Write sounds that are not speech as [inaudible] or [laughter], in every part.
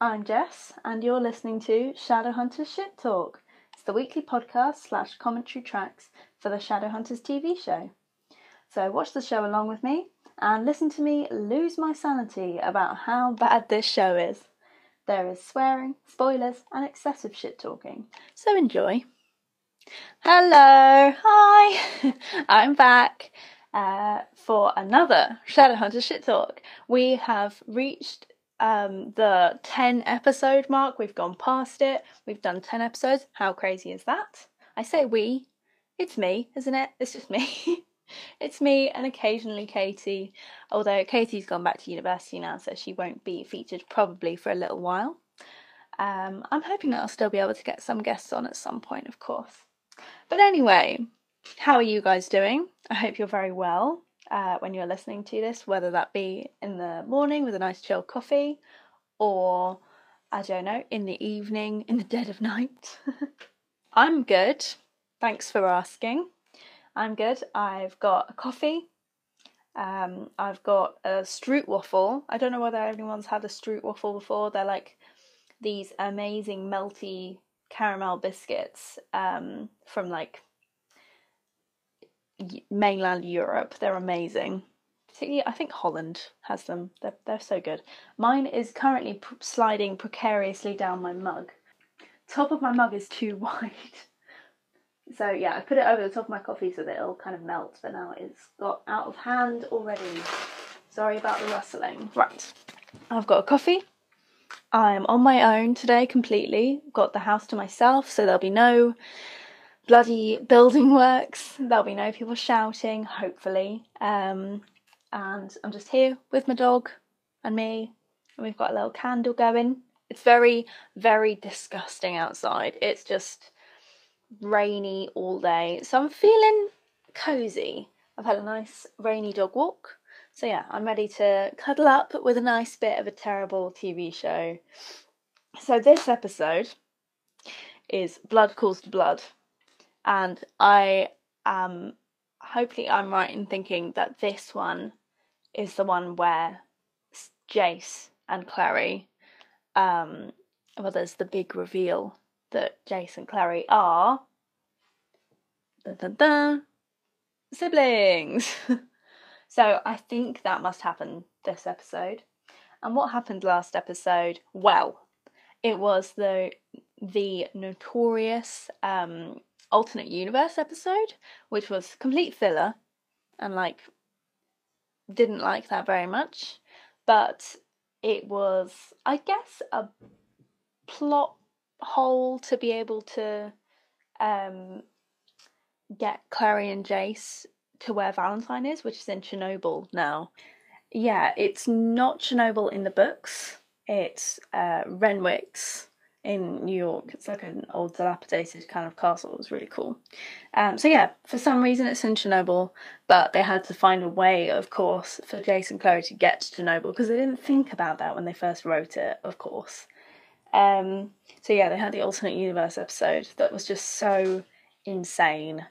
I'm Jess, and you're listening to Shadowhunters Shit Talk. It's the weekly podcast slash commentary tracks for the Shadowhunters TV show. So watch the show along with me and listen to me lose my sanity about how bad this show is. There is swearing, spoilers, and excessive shit talking. So enjoy. Hello, hi, [laughs] I'm back uh, for another Shadowhunters Shit Talk. We have reached um, the 10 episode mark. We've gone past it. We've done 10 episodes. How crazy is that? I say we. It's me, isn't it? It's just me. [laughs] it's me and occasionally Katie. Although Katie's gone back to university now, so she won't be featured probably for a little while. Um, I'm hoping that I'll still be able to get some guests on at some point, of course. But anyway, how are you guys doing? I hope you're very well uh, when you're listening to this, whether that be in the morning with a nice chill coffee or, I don't know, in the evening, in the dead of night. [laughs] I'm good. Thanks for asking. I'm good. I've got a coffee. Um, I've got a stroopwafel. I don't know whether anyone's had a stroopwafel before. They're like these amazing melty caramel biscuits um, from like mainland Europe. They're amazing. Particularly, I think Holland has them. They're, they're so good. Mine is currently p- sliding precariously down my mug. Top of my mug is too [laughs] wide. So yeah, I put it over the top of my coffee so that it'll kind of melt, but now it's got out of hand already. Sorry about the rustling. Right, I've got a coffee. I'm on my own today completely. Got the house to myself, so there'll be no bloody building works. There'll be no people shouting, hopefully. Um, and I'm just here with my dog and me, and we've got a little candle going. It's very, very disgusting outside. It's just rainy all day, so I'm feeling cozy. I've had a nice rainy dog walk. So, yeah, I'm ready to cuddle up with a nice bit of a terrible TV show. So, this episode is Blood Calls to Blood and I am hopefully I'm right in thinking that this one is the one where Jace and Clary, um, well, there's the big reveal that Jace and Clary are dun, dun, dun, siblings. [laughs] so I think that must happen this episode. And what happened last episode? Well, it was the the notorious um, alternate universe episode, which was complete filler, and like didn't like that very much. But it was, I guess, a plot hole to be able to um, get Clary and Jace to where Valentine is, which is in Chernobyl now. Yeah, it's not Chernobyl in the books. It's uh, Renwick's in New York. It's like an old dilapidated kind of castle. It was really cool. Um, so yeah, for some reason it's in Chernobyl, but they had to find a way, of course, for Jace and Clary to get to Chernobyl because they didn't think about that when they first wrote it, of course. Um, so yeah, they had the alternate universe episode that was just so insane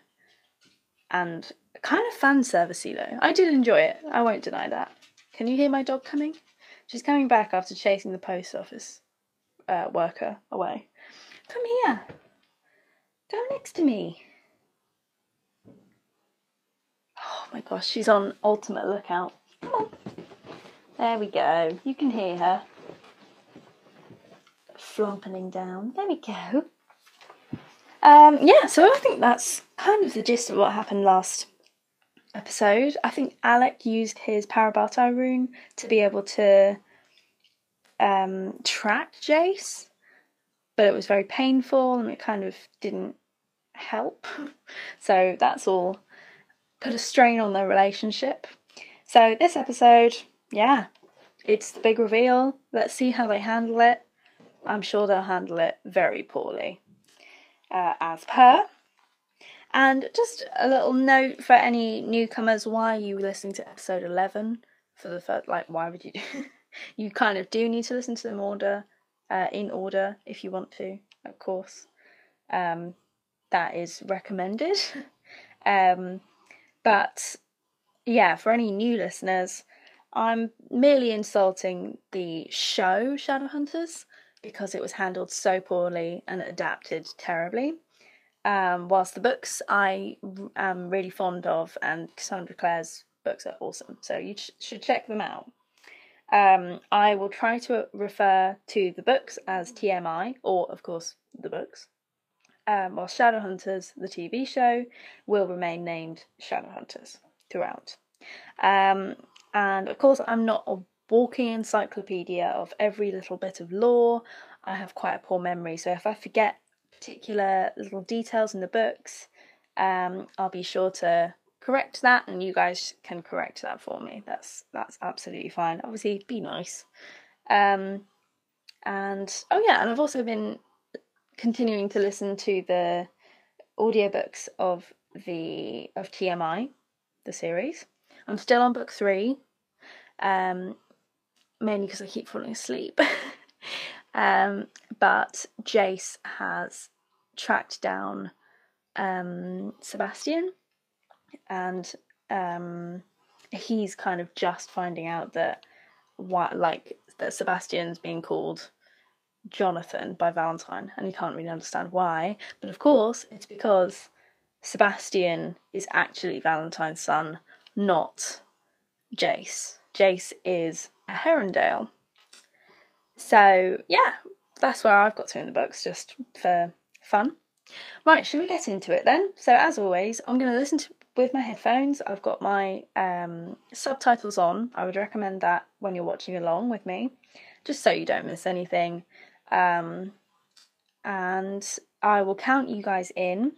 and kind of fan servicey though. I did enjoy it. I won't deny that. Can you hear my dog coming? She's coming back after chasing the post office uh, worker away. Come here. Go next to me. Oh my gosh, she's on ultimate lookout. Come on. There we go. You can hear her. Flumpening down. There we go. Um, yeah, so I think that's kind of the gist of what happened last episode. I think Alec used his Parabatai rune to be able to um, track Jace, but it was very painful and it kind of didn't help. [laughs] So that's all put a strain on their relationship. So this episode, yeah, it's the big reveal. Let's see how they handle it. I'm sure they'll handle it very poorly, uh, as per. And just a little note for any newcomers: Why are you listening to episode eleven for the first? Like, why would you do? [laughs] you kind of do need to listen to them order uh, in order if you want to, of course. Um, that is recommended. [laughs] um, but yeah, for any new listeners, I'm merely insulting the show Shadowhunters because it was handled so poorly and adapted terribly. Um, whilst the books I am really fond of, and Cassandra Clare's books are awesome, so you sh- should check them out. Um, I will try to refer to the books as TMI, or of course the books. Um, while Shadowhunters, the TV show, will remain named Shadowhunters throughout. Um, and of course, I'm not a walking encyclopedia of every little bit of lore. I have quite a poor memory, so if I forget particular little details in the books, um, I'll be sure to correct that, and you guys can correct that for me. That's that's absolutely fine. Obviously, be nice. Um, and oh yeah, and I've also been continuing to listen to the audiobooks of the of TMI, the series. I'm still on book three, um, mainly because I keep falling asleep. [laughs] um, but Jace has tracked down um, Sebastian, and um, he's kind of just finding out that what like that Sebastian's being called Jonathan by Valentine, and he can't really understand why. But of course, it's because Sebastian is actually Valentine's son, not Jace. Jace is a Herondale. So, yeah, that's where I've got to in the books, just for fun. Right, should we get into it then? So, as always, I'm going to listen to with my headphones. I've got my um, subtitles on. I would recommend that when you're watching along with me, just so you don't miss anything. Um, and I will count you guys in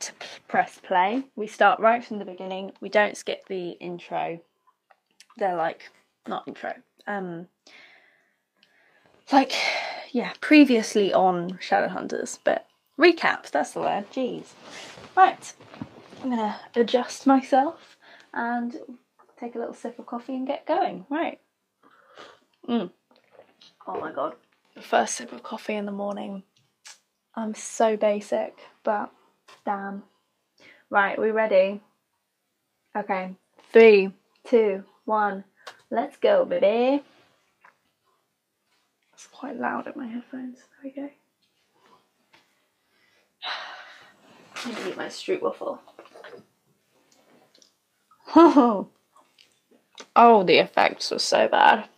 to press play. We start right from the beginning. We don't skip the intro. They're like not intro. Um, like yeah, previously on Shadowhunters, but recap. That's the word. Jeez. Right. I'm gonna adjust myself and take a little sip of coffee and get going. Right. Mm. Oh my god. The first sip of coffee in the morning. I'm so basic, but Damn. Right, we ready? Okay. Three, two, one. Let's go, baby. It's quite loud at my headphones. There we go. [sighs] I'm gonna eat my stroopwafel. [laughs] Oh, the effects were so bad.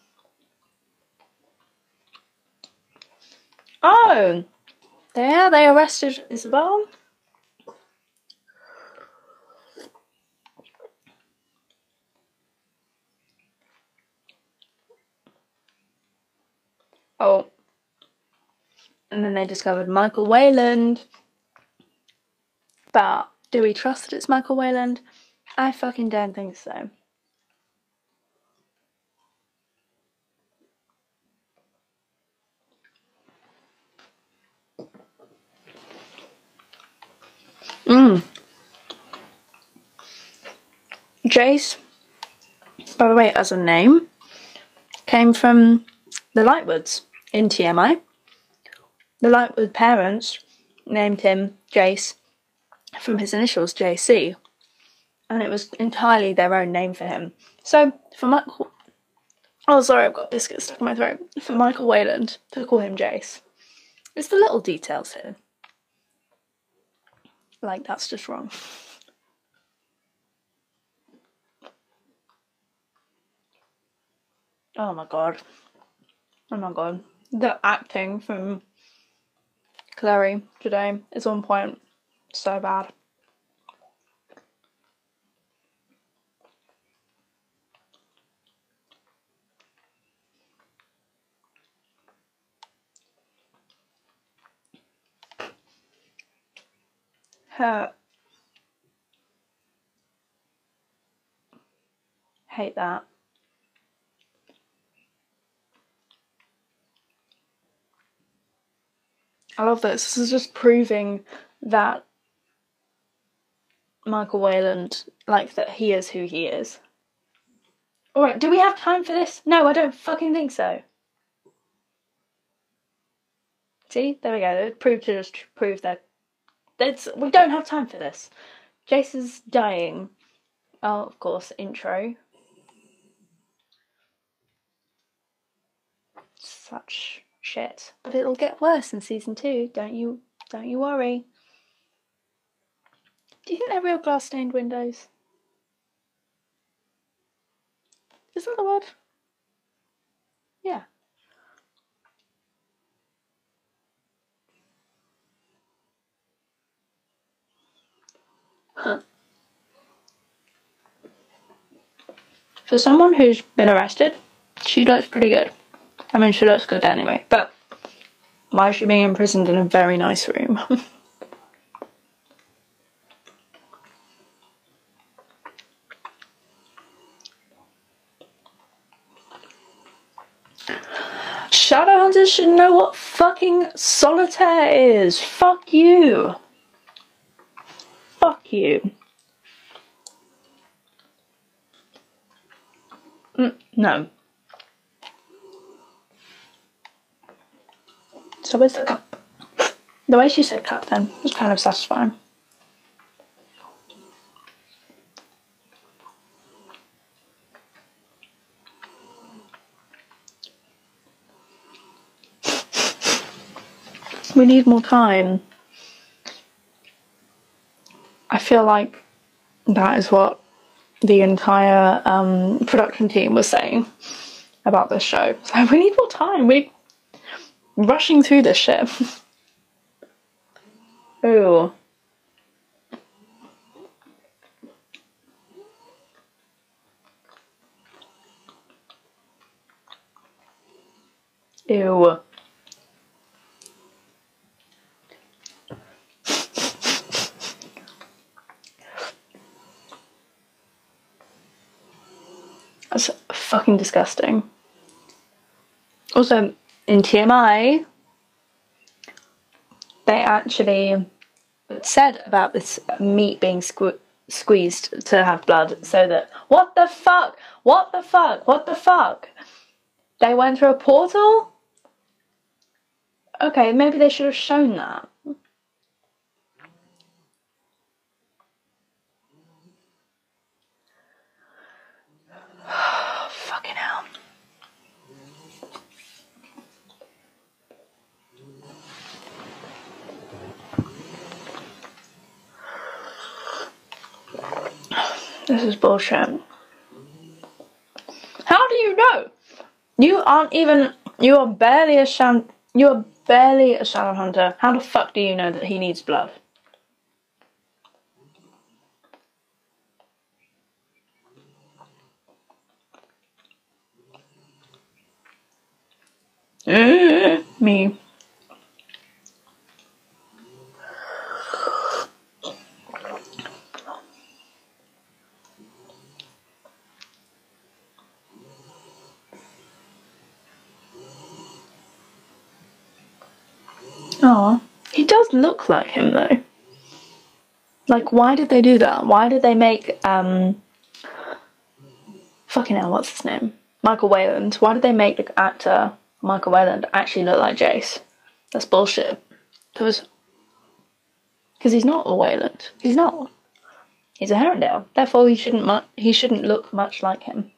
Oh, there they arrested Isabel. Oh. And then they discovered Michael Wayland. But do we trust that it's Michael Wayland? I fucking don't think so. Mmm. Jace, by the way, as a name, came from the Lightwoods in TMI. The Lightwood parents named him Jace from his initials JC, and it was entirely their own name for him. So for Michael, oh sorry, I've got biscuits stuck in my throat. For Michael Wayland to call him Jace, it's the little details here. Like that's just wrong. Oh my god. Oh my god. The acting from Clary today is on point. So bad. Her hate that. I love this. This is just proving that Michael Wayland, like that he is who he is. Alright, do we have time for this? No, I don't fucking think so. See, there we go. It proved to just prove that it's, we don't have time for this. Jason's dying. Oh, of course, intro. Such shit. But it'll get worse in season two. Don't you don't you worry. Do you think they're real glass stained windows? Is that the word? Yeah. For someone who's been arrested, she looks pretty good. I mean, she looks good anyway, but why is she being imprisoned in a very nice room? [laughs] Shadowhunters should know what fucking solitaire is. Fuck you. Fuck you. Mm, no. So where's the cup? The way she said cup then was kind of satisfying. we need more time. I feel like that is what the entire um, production team was saying about this show. So [laughs] we need more time. We're rushing through this shit. [laughs] Ooh. Ew. That's fucking disgusting. Also, in TMI, they actually said about this meat being sque- squeezed to have blood so that. What the fuck? What the fuck? What the fuck? They went through a portal? Okay, maybe they should have shown that. Fucking hell. This is bullshit. How do you know? You aren't even. You are barely a sham. You are barely a shadow hunter. How the fuck do you know that he needs blood? [laughs] Me. Oh, he does look like him though. Like, why did they do that? Why did they make um, fucking hell, what's his name? Michael Wayland. Why did they make the actor Michael Wayland actually look like Jace? That's bullshit. Because because he's not a Wayland. He's not. He's a Herondale. Therefore, he shouldn't mu- he shouldn't look much like him.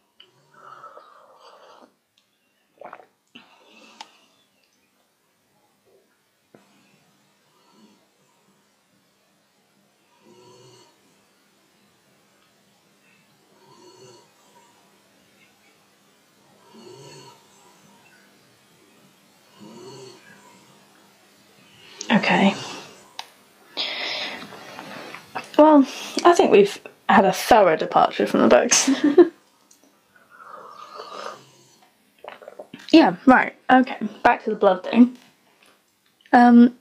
Okay. Well, I think we've had a thorough departure from the books. [laughs] yeah, right. Okay, back to the blood thing. Um,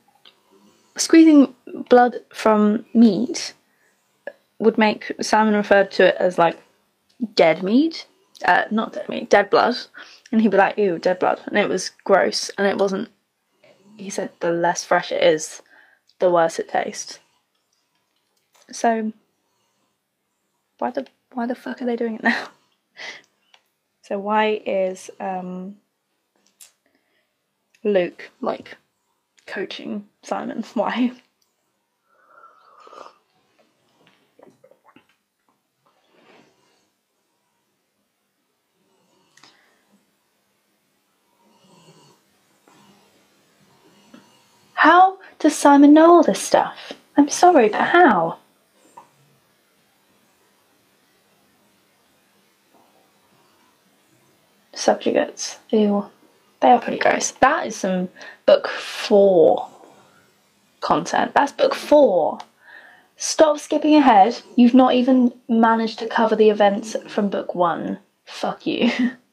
squeezing blood from meat would make Simon referred to it as like dead meat. Uh, not dead meat, dead blood. And he'd be like, ew, dead blood. And it was gross. And it wasn't, he said, the less fresh it is, the worse it tastes. So, why the why the fuck are they doing it now? [laughs] so why is um, Luke like coaching Simon? [laughs] Why? How does Simon know all this stuff? I'm sorry, but how? Subjugates. Ew. They are pretty gross. That is some book four content. That's book four. Stop skipping ahead. You've not even managed to cover the events from book one. Fuck you. [laughs]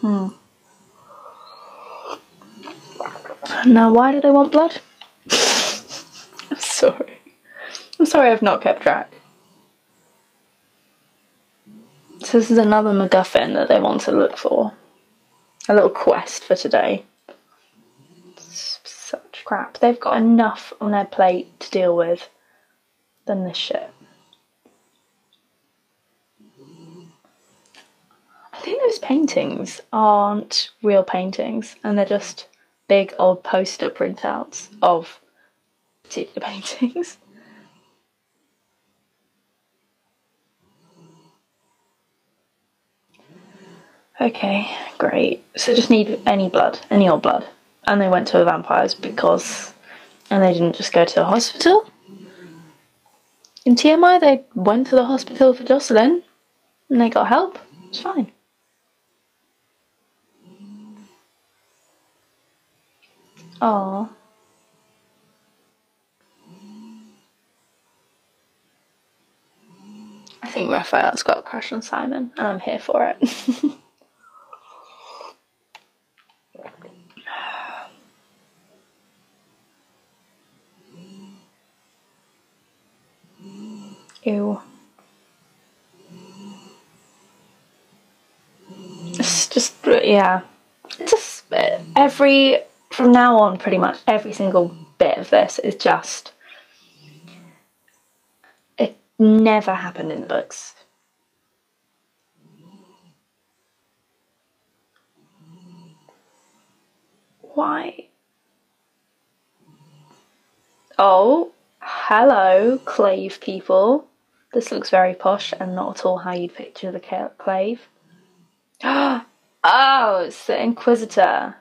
hmm. Now, why do they want blood? [laughs] I'm sorry. I'm sorry I've not kept track. So this is another MacGuffin that they want to look for. A little quest for today. Such crap. They've got enough on their plate to deal with than this shit. I think those paintings aren't real paintings and they're just big old poster printouts of particular [laughs] paintings. Okay, great. So just need any blood, any old blood. And they went to a vampires because and they didn't just go to a hospital. In TMI they went to the hospital for Jocelyn and they got help. It's fine. Oh. I think Raphael's got a crush on Simon, and I'm here for it. [laughs] Ew. It's just, yeah. It's just every from now on, pretty much every single bit of this is just. It never happened in the books. Why? Oh, hello, clave people. This looks very posh and not at all how you'd picture the clave. [gasps] oh, it's the Inquisitor.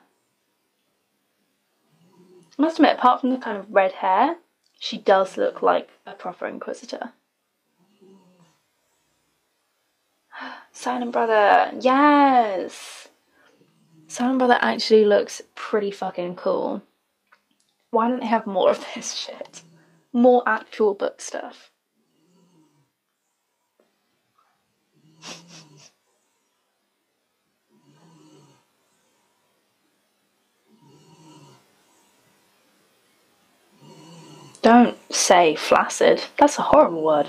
I must admit, apart from the kind of red hair, she does look like a proper Inquisitor. [gasps] Silent Brother, yes! Silent Brother actually looks pretty fucking cool. Why don't they have more of this [laughs] shit? More actual book stuff. Don't say flaccid. That's a horrible word.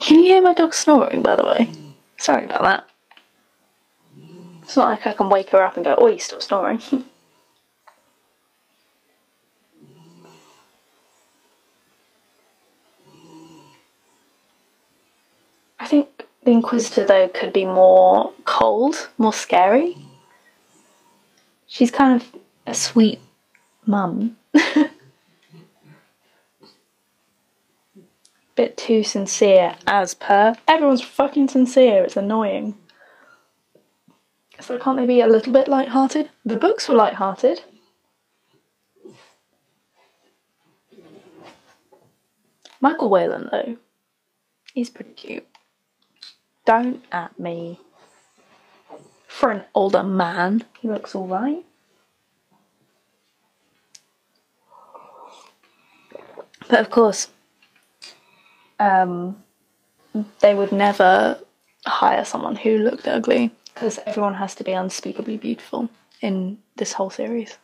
Can you hear my dog snoring, by the way? Sorry about that. It's not like I can wake her up and go, oh, you stop snoring. [laughs] I think the Inquisitor, though, could be more cold, more scary. She's kind of a sweet mum. [laughs] bit too sincere, as per. Everyone's fucking sincere, it's annoying. So can't they be a little bit light-hearted? The books were light-hearted. Michael Wayland, though, he's pretty cute. Don't at me. For an older man, he looks alright. But of course, um, they would never hire someone who looked ugly because everyone has to be unspeakably beautiful in this whole series.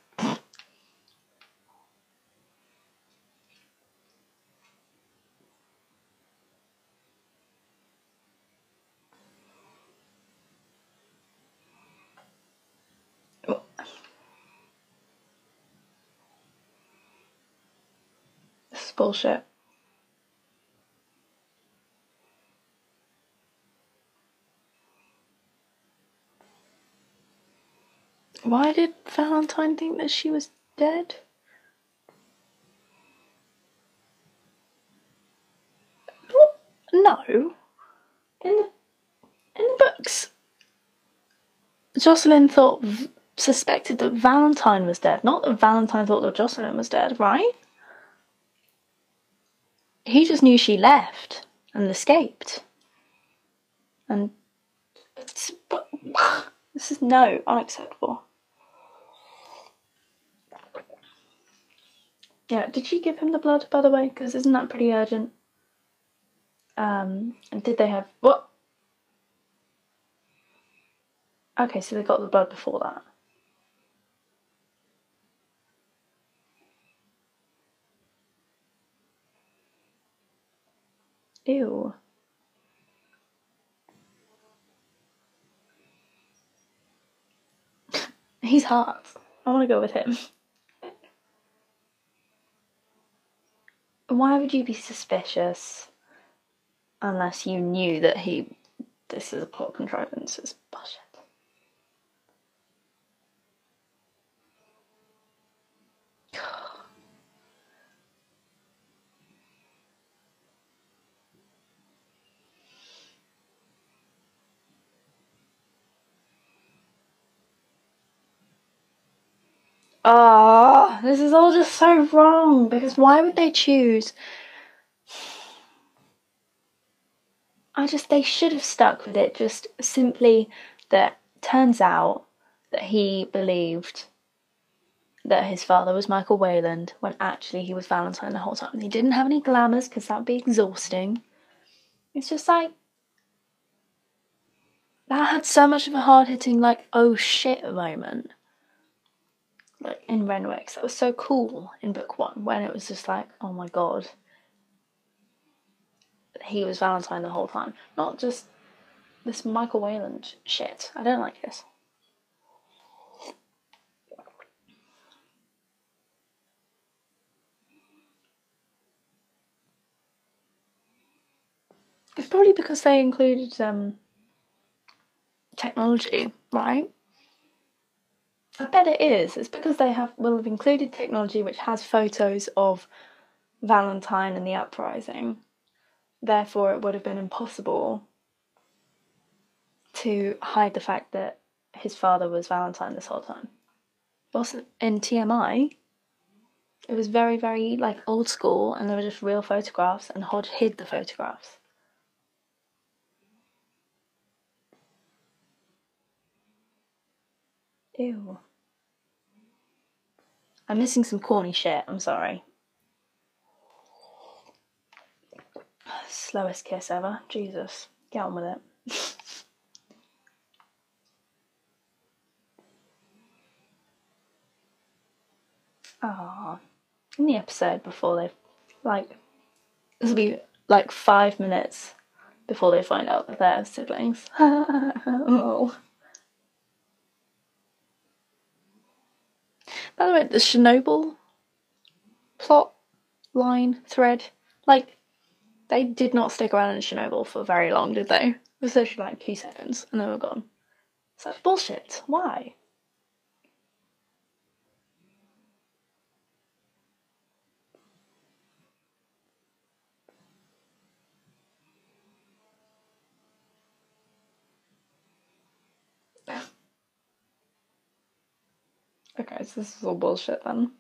This is bullshit. Why did Valentine think that she was dead? No. In the, in the books, Jocelyn thought, suspected that Valentine was dead, not that Valentine thought that Jocelyn was dead, right? He just knew she left and escaped. And. But, [sighs] this is no, unacceptable. Yeah, did she give him the blood, by the way? Because isn't that pretty urgent? Um, and did they have what? Okay, so they got the blood before that. Ew. [laughs] He's hot. I want to go with him. Why would you be suspicious unless you knew that he. This is a plot contrivance? Bullshit. Oh, this is all just so wrong because why would they choose? I just, they should have stuck with it just simply that turns out that he believed that his father was Michael Wayland when actually he was Valentine the whole time. And he didn't have any glamours because that'd be exhausting. It's just like, that had so much of a hard hitting, like, oh shit moment like in Renwick. That was so cool in book one when it was just like, oh my god, he was Valentine the whole time, not just this Michael Wayland shit. I don't like this. It's probably because they included um, technology, right? I bet it is. It's because they have will have included technology which has photos of Valentine and the uprising. Therefore, it would have been impossible to hide the fact that his father was Valentine this whole time. Also, in TMI, it was very, very like old school, and there were just real photographs, and Hodge hid the photographs. Ew. I'm missing some corny shit, I'm sorry. Slowest kiss ever. Jesus. Get on with it. [laughs] Ah, in the episode before they, like, this will be like five minutes before they find out that they're siblings. [laughs] oh. By the way, the Chernobyl plot line thread, like, they did not stick around in Chernobyl for very long, did they? It was literally like two seconds and they were gone. So that's bullshit. Why? Okay, so this is all bullshit then.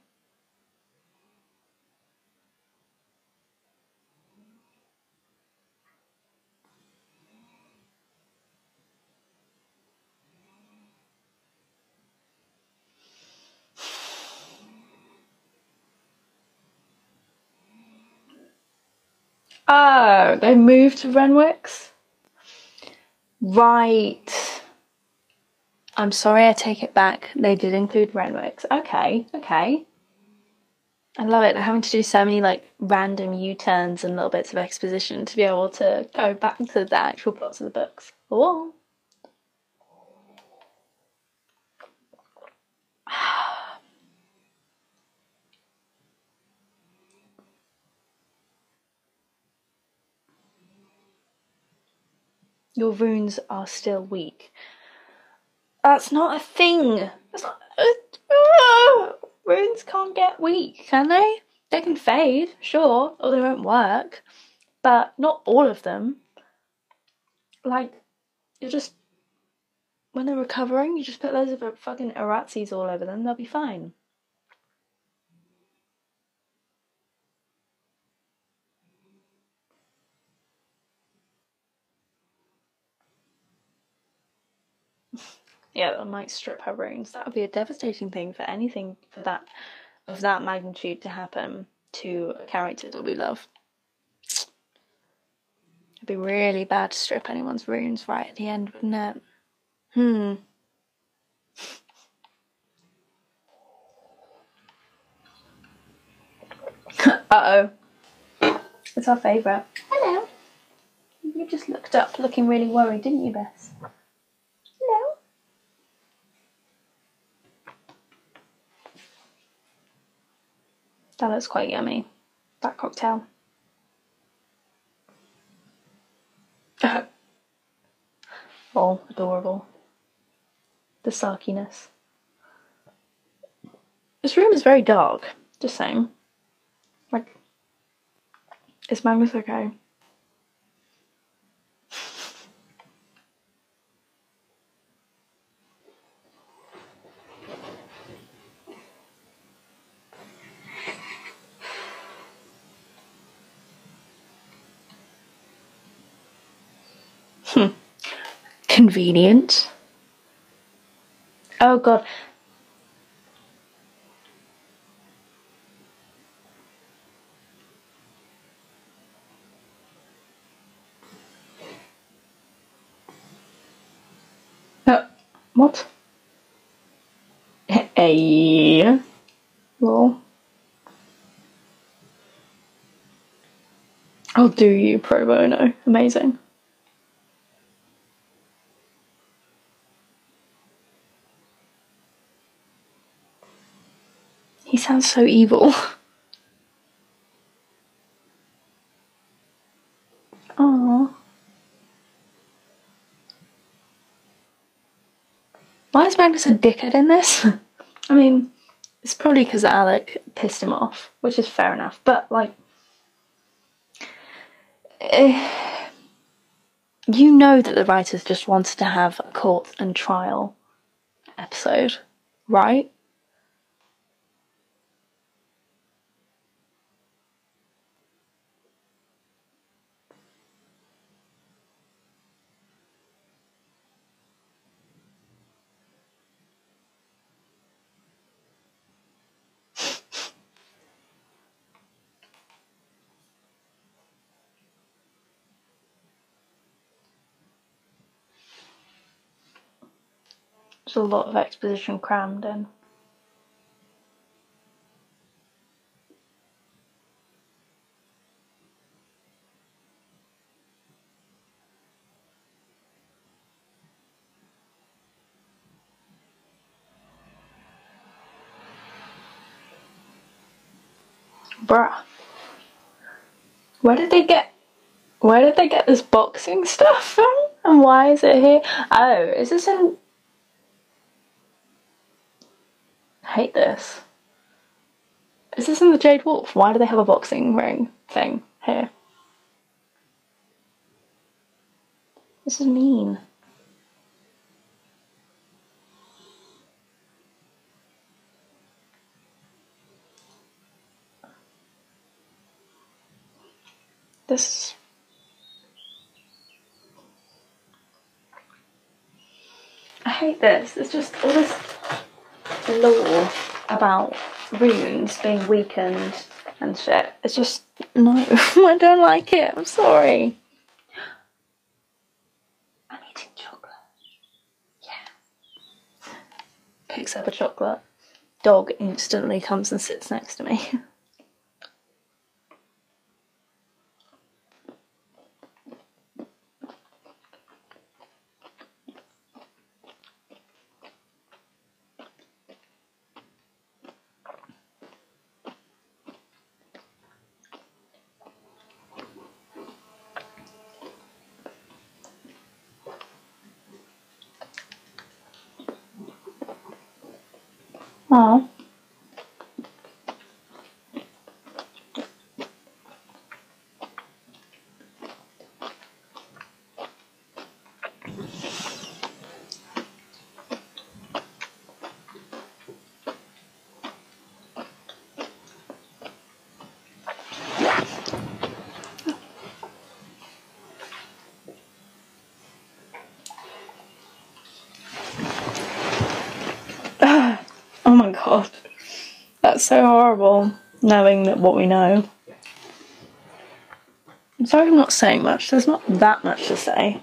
Oh, they moved to Renwick's? Right. I'm sorry, I take it back. They did include Renwick's. Okay, okay. I love it. Having to do so many like random U turns and little bits of exposition to be able to go back to the actual plots of the books. Oh. [sighs] Your runes are still weak. That's not a thing. That's not. Uh, runes can't get weak, can they? They can fade, sure, or they won't work. but not all of them. Like, you just when they're recovering, you just put loads of fucking iratzes all over them. They'll be fine. Yeah, that might strip her runes. That would be a devastating thing for anything for that of that magnitude to happen to a character that we love. It'd be really bad to strip anyone's runes right at the end, wouldn't it? Hmm. [laughs] uh oh. It's our favourite. Hello. You just looked up looking really worried, didn't you, Bess? That looks quite yummy. That cocktail. [laughs] oh, adorable. The sarkiness. This room is very dark, just saying. Like, is Magnus okay? Convenient. Oh god. Uh, what? Hey. Well. I'll do you pro bono. Amazing. He sounds so evil. [laughs] Aww. Why is Magnus a dickhead in this? [laughs] I mean, it's probably because Alec pissed him off, which is fair enough, but like. Eh, you know that the writers just wanted to have a court and trial episode, right? A lot of exposition crammed in. Bruh. Where did they get where did they get this boxing stuff from? And why is it here? Oh, is this in hate this. Is this in the Jade Wolf? Why do they have a boxing ring thing here? This is mean. This I hate this. It's just all this law about runes being weakened and shit. It's just no, [laughs] I don't like it. I'm sorry. I'm eating chocolate. Yeah. Picks up a chocolate. Dog instantly comes and sits next to me. [laughs] Aww. god. That's so horrible, knowing that what we know. I'm sorry I'm not saying much, there's not that much to say.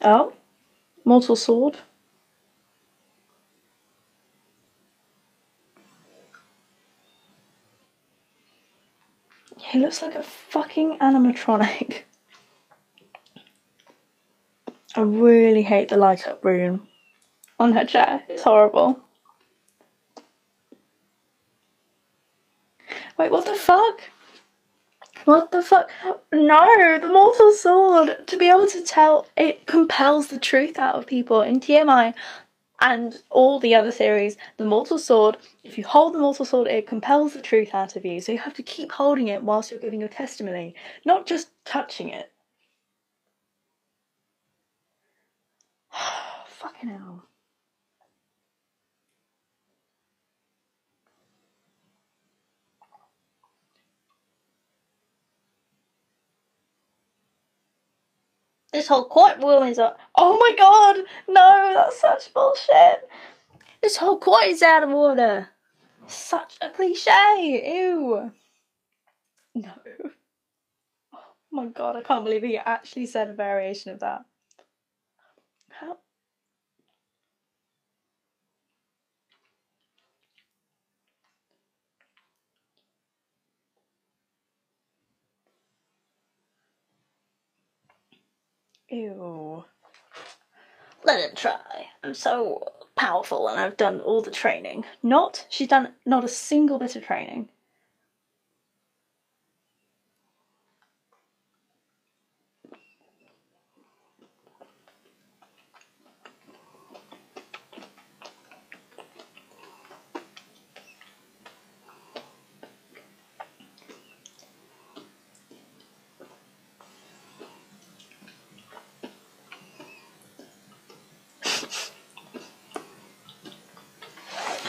Oh, mortal sword. He looks like a fucking animatronic. [laughs] I really hate the light up rune on her chair. It's horrible. Wait, what the fuck? What the fuck? No, the mortal sword. To be able to tell, it compels the truth out of people. In TMI and all the other series, the mortal sword, if you hold the mortal sword, it compels the truth out of you. So you have to keep holding it whilst you're giving your testimony, not just touching it. [sighs] Fucking hell. This whole courtroom is a. Oh my god! No, that's such bullshit! This whole court is out of order! Such a cliche! Ew! No. [laughs] Oh my god, I can't believe he actually said a variation of that. How? Ew. Let it try. I'm so powerful and I've done all the training. Not, she's done not a single bit of training.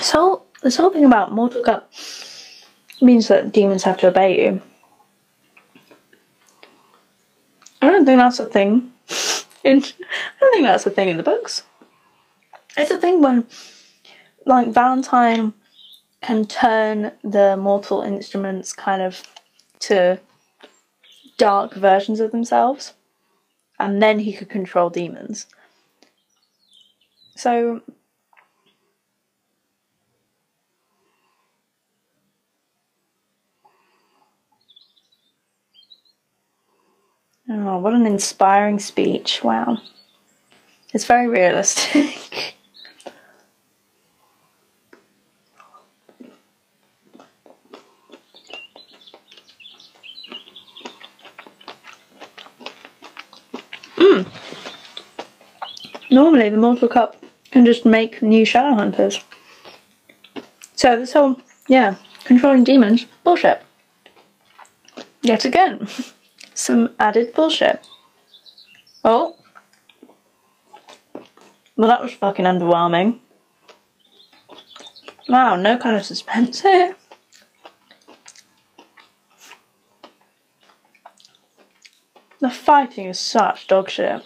This whole this whole thing about Mortal Cup means that demons have to obey you. I don't think that's a thing. [laughs] In, I don't think that's a thing in the books. It's a thing when, like Valentine, can turn the mortal instruments kind of to dark versions of themselves, and then he could control demons. So Oh, what an inspiring speech. Wow. It's very realistic. [laughs] Hmm. Normally, the Mortal Cup can just make new Shadow Hunters. So, this whole, yeah, controlling demons, bullshit. Yet again. [laughs] some added bullshit. Oh. Well, that was fucking underwhelming. Wow, no kind of suspense here. The fighting is such dog shit.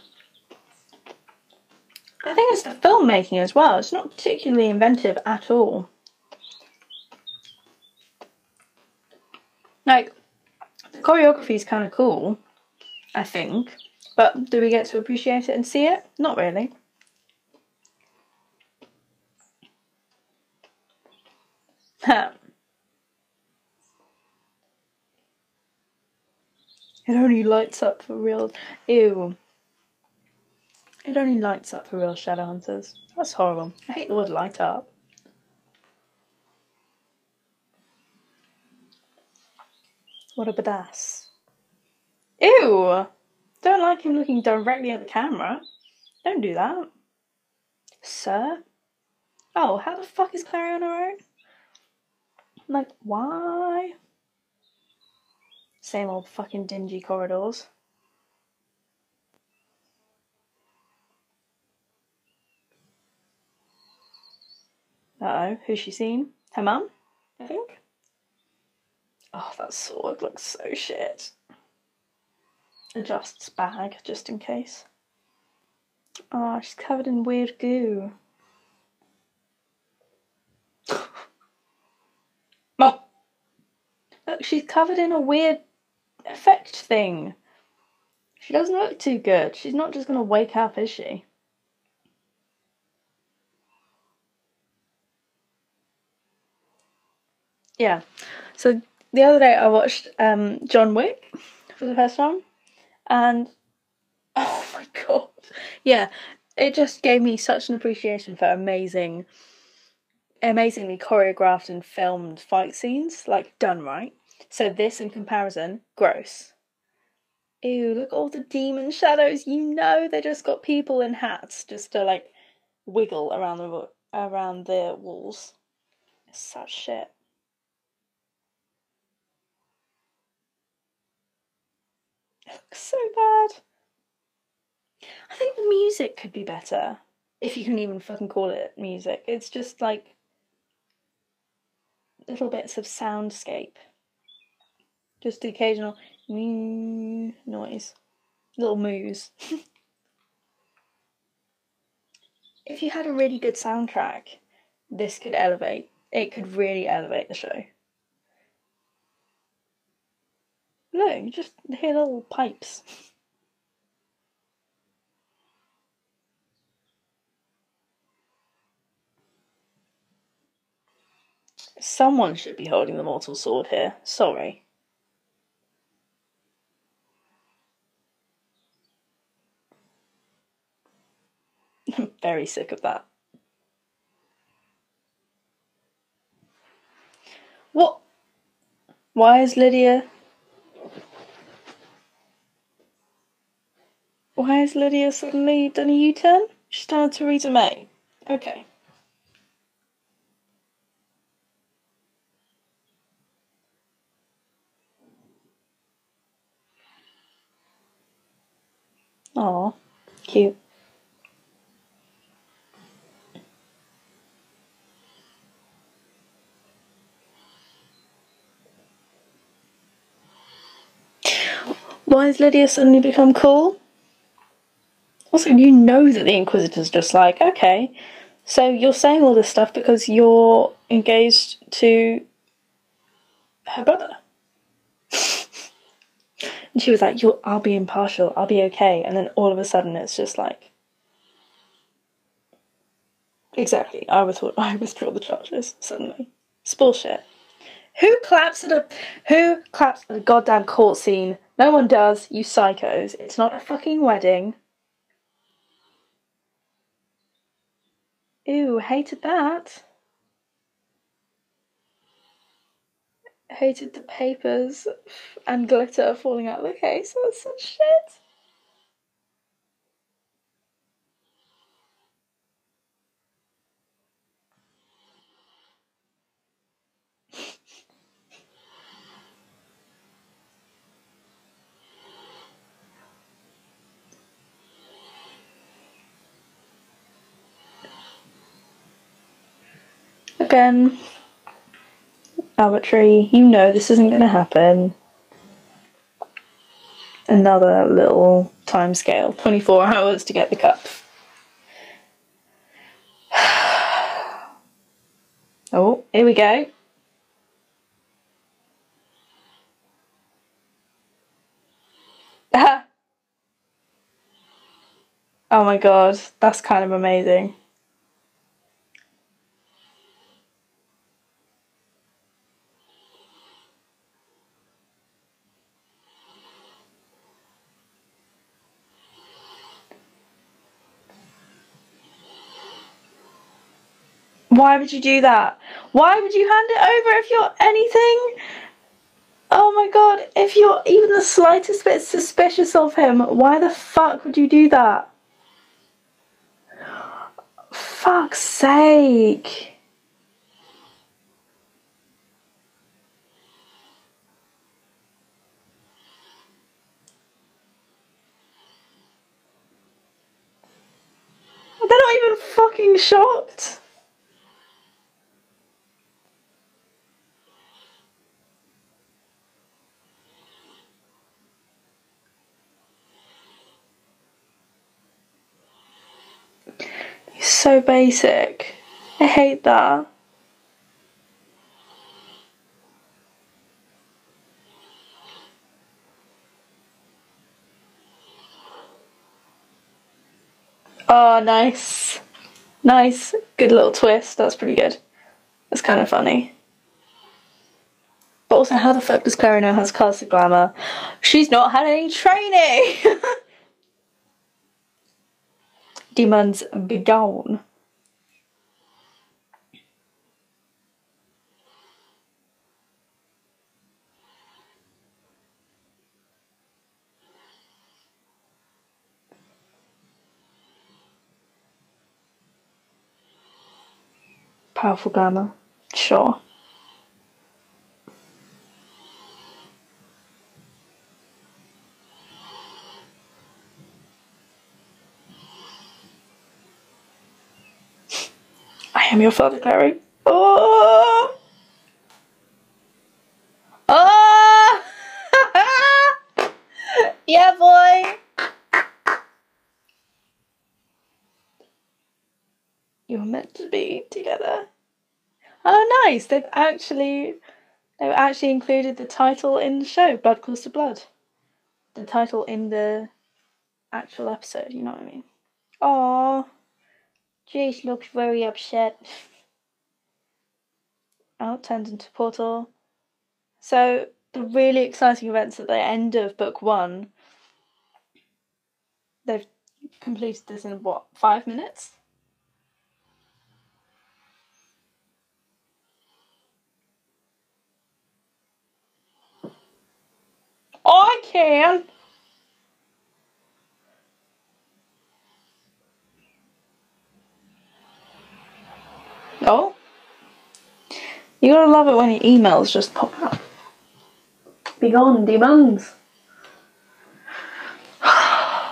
I think it's the filmmaking as well. It's not particularly inventive at all. Like, choreography is kind of cool, I think, but do we get to appreciate it and see it? Not really. [laughs] it only lights up for real. Ew. It only lights up for real shadow hunters. That's horrible. I hate the word light up. What a badass. Ew! Don't like him looking directly at the camera. Don't do that. Sir? Oh, how the fuck is Clary on her own? Like, why? Same old fucking dingy corridors. Uh oh, who's she seen? Her mum, I think. Oh, that sword looks so shit. Adjusts bag just in case. Oh, she's covered in weird goo. [laughs] Mom! Look, she's covered in a weird effect thing. She doesn't look too good. She's not just gonna wake up, is she? Yeah. So the other day I watched um, John Wick for the first time, and [laughs] oh my god, yeah, it just gave me such an appreciation for amazing, amazingly choreographed and filmed fight scenes, like done right. So this, in comparison, gross. Ew, look at all the demon shadows. You know they just got people in hats just to like wiggle around the around the walls. It's such shit. Looks so bad. I think the music could be better. If you can even fucking call it music. It's just like little bits of soundscape. Just the occasional noise. Little moos. [laughs] if you had a really good soundtrack, this could elevate. It could really elevate the show. No, you just hear little pipes. Someone should be holding the mortal sword here. Sorry. I'm [laughs] very sick of that. What? Why is Lydia Why has Lydia suddenly done a U turn? She's done a Theresa May. Okay. Oh, cute. Why has Lydia suddenly become cool? Also, you know that the Inquisitor's just like, okay, so you're saying all this stuff because you're engaged to her brother. [laughs] and she was like, you'll, I'll be impartial, I'll be okay. And then all of a sudden it's just like, exactly, I withdraw, [laughs] I withdraw the charges suddenly. It's bullshit. Who claps at a who claps at a goddamn court scene? No one does, you psychos. It's not a fucking wedding. Ew, hated that. Hated the papers and glitter falling out of the case. That's such shit. Again, arbitrary. You know this isn't going to happen. Another little time scale 24 hours to get the cup. [sighs] oh, here we go. [laughs] oh my god, that's kind of amazing. Why would you do that? Why would you hand it over if you're anything? Oh my god, if you're even the slightest bit suspicious of him, why the fuck would you do that? Fuck's sake. They're not even fucking shocked. So basic. I hate that. Oh, nice. Nice. Good little twist. That's pretty good. That's kind of funny. But also, how the fuck does Clary know how to cast the glamour? She's not had any training! [laughs] Demons be gone. Powerful glamour. Sure. Your father, Clary. Oh! Oh! [laughs] yeah, boy! You were meant to be together. Oh, nice! They've actually they've actually included the title in the show, Blood Calls to Blood. The title in the actual episode. You know what I mean? Oh, Jace looks very upset. Oh, turned into portal. So the really exciting events at the end of book one. They've completed this in what five minutes? I can. Oh. You gotta love it when your emails just pop up. Be gone, demons. [sighs]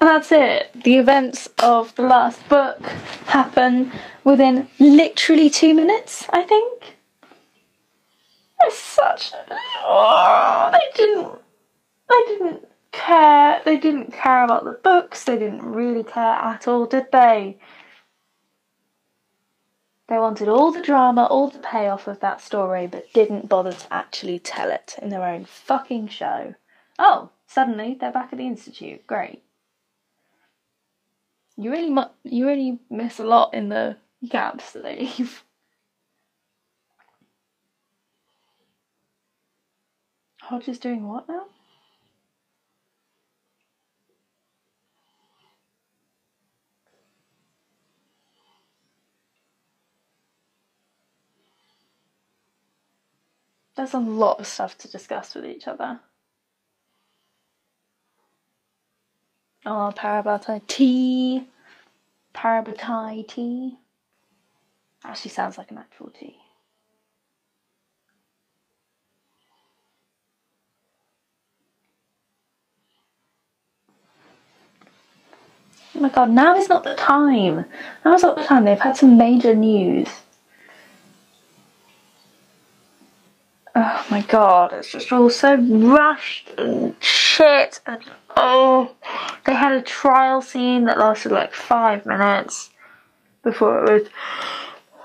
And that's it. The events of the last book happen within literally two minutes, I think. It's such. Oh, [sighs] they didn't. I didn't care. They didn't care about the books. They didn't really care at all, did they? They wanted all the drama, all the payoff of that story, but didn't bother to actually tell it in their own fucking show. Oh, suddenly they're back at the Institute. Great. You really mu- you really miss a lot in the gaps that they leave. [laughs] Hodge is doing what now? There's a lot of stuff to discuss with each other. Oh, Parabatai tea. Parabatai tea. Actually sounds like an actual tea. Oh my god, now is not the time. Now is not the time. They've had some major news. Oh my god, it's just all so rushed and shit and oh they had a trial scene that lasted like five minutes before it was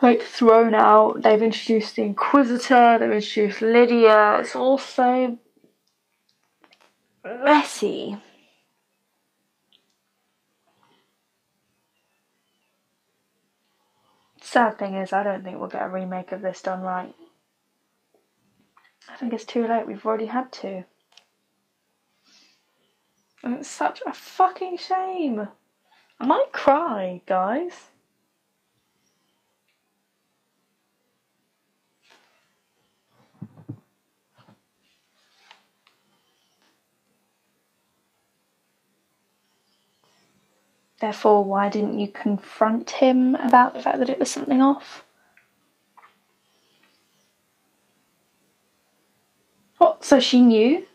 like thrown out. They've introduced the Inquisitor, they've introduced Lydia. It's all so messy. Sad thing is, I don't think we'll get a remake of this done right. I think it's too late, we've already had two. And it's such a fucking shame. I might cry, guys. Therefore, why didn't you confront him about the fact that it was something off? What? So she knew?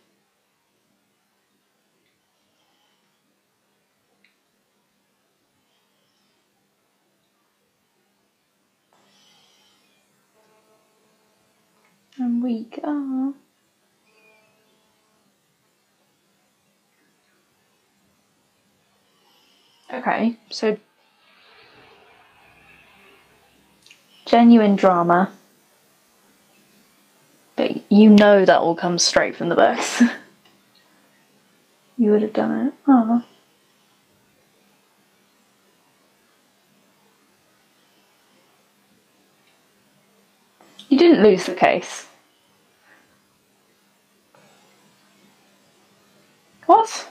And we go. Okay, so genuine drama. You know that all comes straight from the books. [laughs] you would have done it. Oh. You didn't lose the case. What?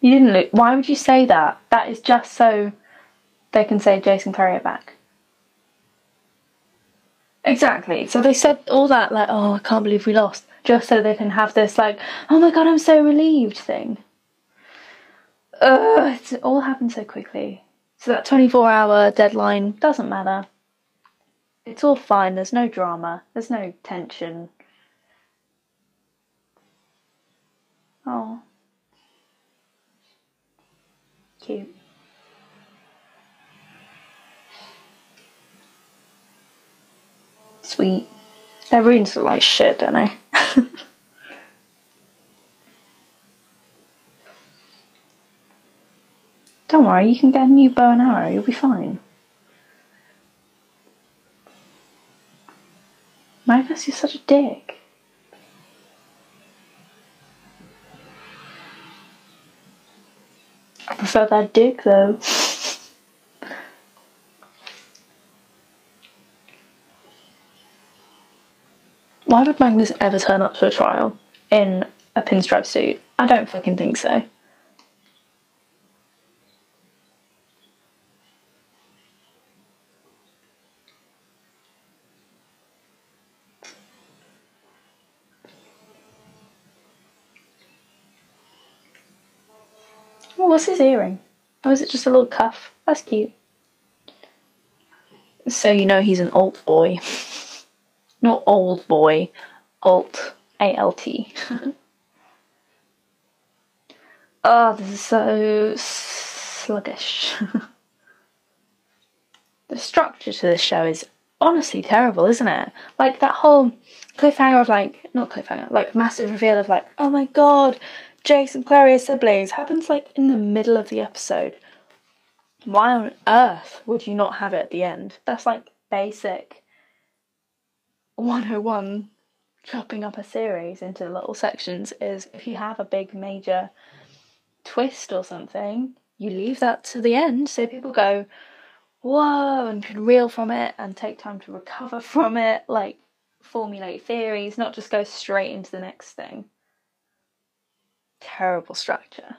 You didn't lose. Why would you say that? That is just so they can say Jace and Clary back. Exactly. So they said all that, like, oh, I can't believe we lost, just so they can have this, like, oh my god, I'm so relieved thing. Ugh, it all happened so quickly. So that 24 hour deadline doesn't matter. It's all fine, there's no drama, there's no tension. Oh. Cute. Sweet. Look like shit, don't they? [laughs] don't worry, you can get a new bow and arrow, you'll be fine. Magnus, you're such a dick. I prefer that dick though. [laughs] Why would Magnus ever turn up to a trial in a pinstripe suit? I don't fucking think so. Oh, what's his earring? Oh, is it just a little cuff? That's cute. So you know he's an alt boy. [laughs] Not old boy, alt, A L T. oh, [laughs] this is so sluggish. [laughs] the structure to this show is honestly terrible, isn't it? Like that whole cliffhanger of like, not cliffhanger, like massive reveal of like, oh my god, Jace and Clary are siblings happens like in the middle of the episode. Why on earth would you not have it at the end? That's like basic 101 chopping up a series into little sections is if you have a big major twist or something, you leave that to the end so people go, whoa, and can reel from it and take time to recover [laughs] from it, like formulate theories, not just go straight into the next thing. Terrible structure.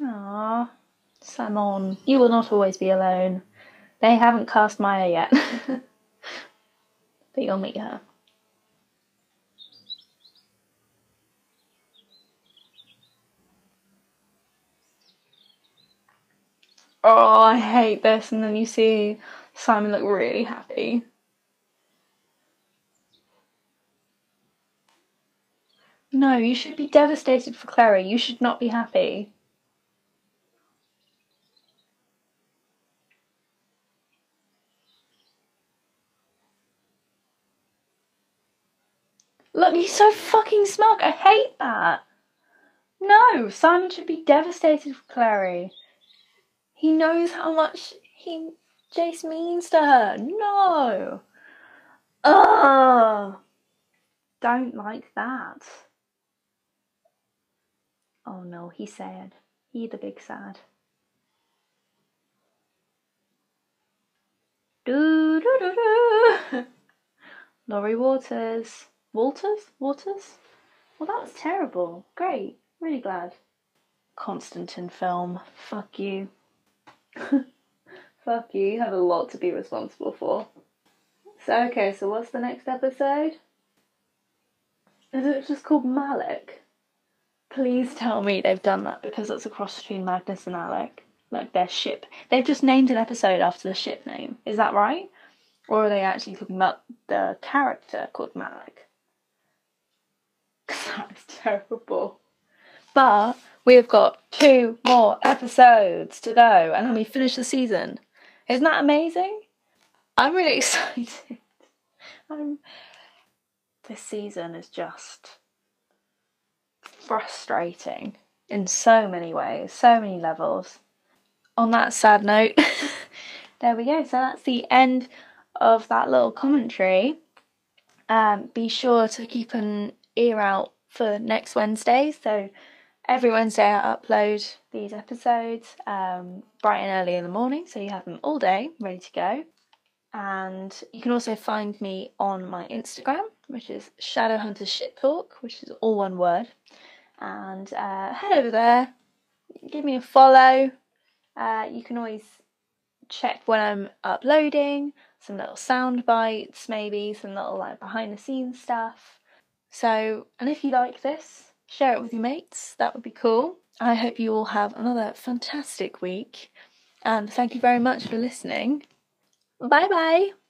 Ah, Simon, you will not always be alone. They haven't cast Maya yet. [laughs] but you'll meet her. Oh, I hate this. And then you see Simon look really happy. No, you should be devastated for Clary. You should not be happy. Look, he's so fucking smug. I hate that. No, Simon should be devastated for Clary. He knows how much he Jace means to her. No. Ugh. Don't like that. Oh no, he's sad. He the big sad. Do do do do. Laurie Waters. Walters? Waters? Well, that was terrible. Great. Really glad. Constantin film. Fuck you. [laughs] Fuck you. You have a lot to be responsible for. So, okay, so what's the next episode? Is it just called Malec? Please tell me they've done that because it's a cross between Magnus and Alec. Like their ship. They've just named an episode after the ship name. Is that right? Or are they actually talking about the character called Malik? [laughs] That's terrible. But we have got two more episodes to go and then we finish the season. Isn't that amazing? I'm really [laughs] excited. I'm... This season is just frustrating in so many ways, so many levels. On that sad note, [laughs] there we go. So that's the end of that little commentary. Um, be sure to keep an ear out for next Wednesday. So every Wednesday I upload these episodes um, bright and early in the morning, so you have them all day ready to go. And you can also find me on my Instagram, which is Shadowhunter Shit Talk, which is all one word. And uh, head over there, give me a follow. Uh, you can always check when I'm uploading, some little sound bites, maybe some little like behind the scenes stuff. So, and if you like this, share it with your mates, that would be cool. I hope you all have another fantastic week, and thank you very much for listening. Bye bye.